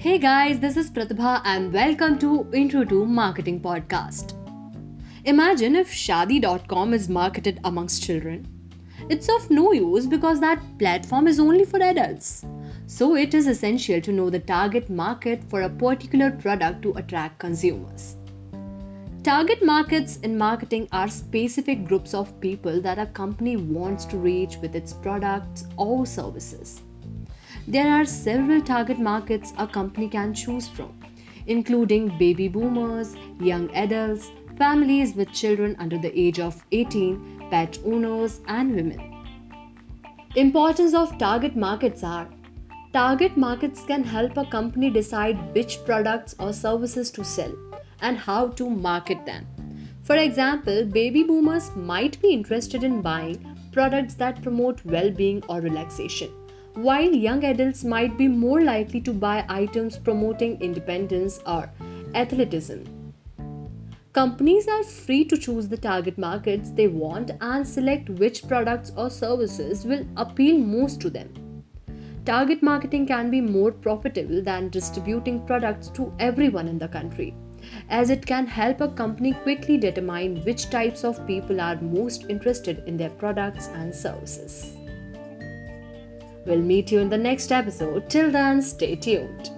Hey guys, this is Pratibha and welcome to Intro to Marketing Podcast. Imagine if Shaadi.com is marketed amongst children. It's of no use because that platform is only for adults. So it is essential to know the target market for a particular product to attract consumers. Target markets in marketing are specific groups of people that a company wants to reach with its products or services. There are several target markets a company can choose from, including baby boomers, young adults, families with children under the age of 18, pet owners, and women. Importance of target markets are Target markets can help a company decide which products or services to sell and how to market them. For example, baby boomers might be interested in buying products that promote well being or relaxation, while young adults might be more likely to buy items promoting independence or athleticism. Companies are free to choose the target markets they want and select which products or services will appeal most to them. Target marketing can be more profitable than distributing products to everyone in the country, as it can help a company quickly determine which types of people are most interested in their products and services. We'll meet you in the next episode. Till then, stay tuned.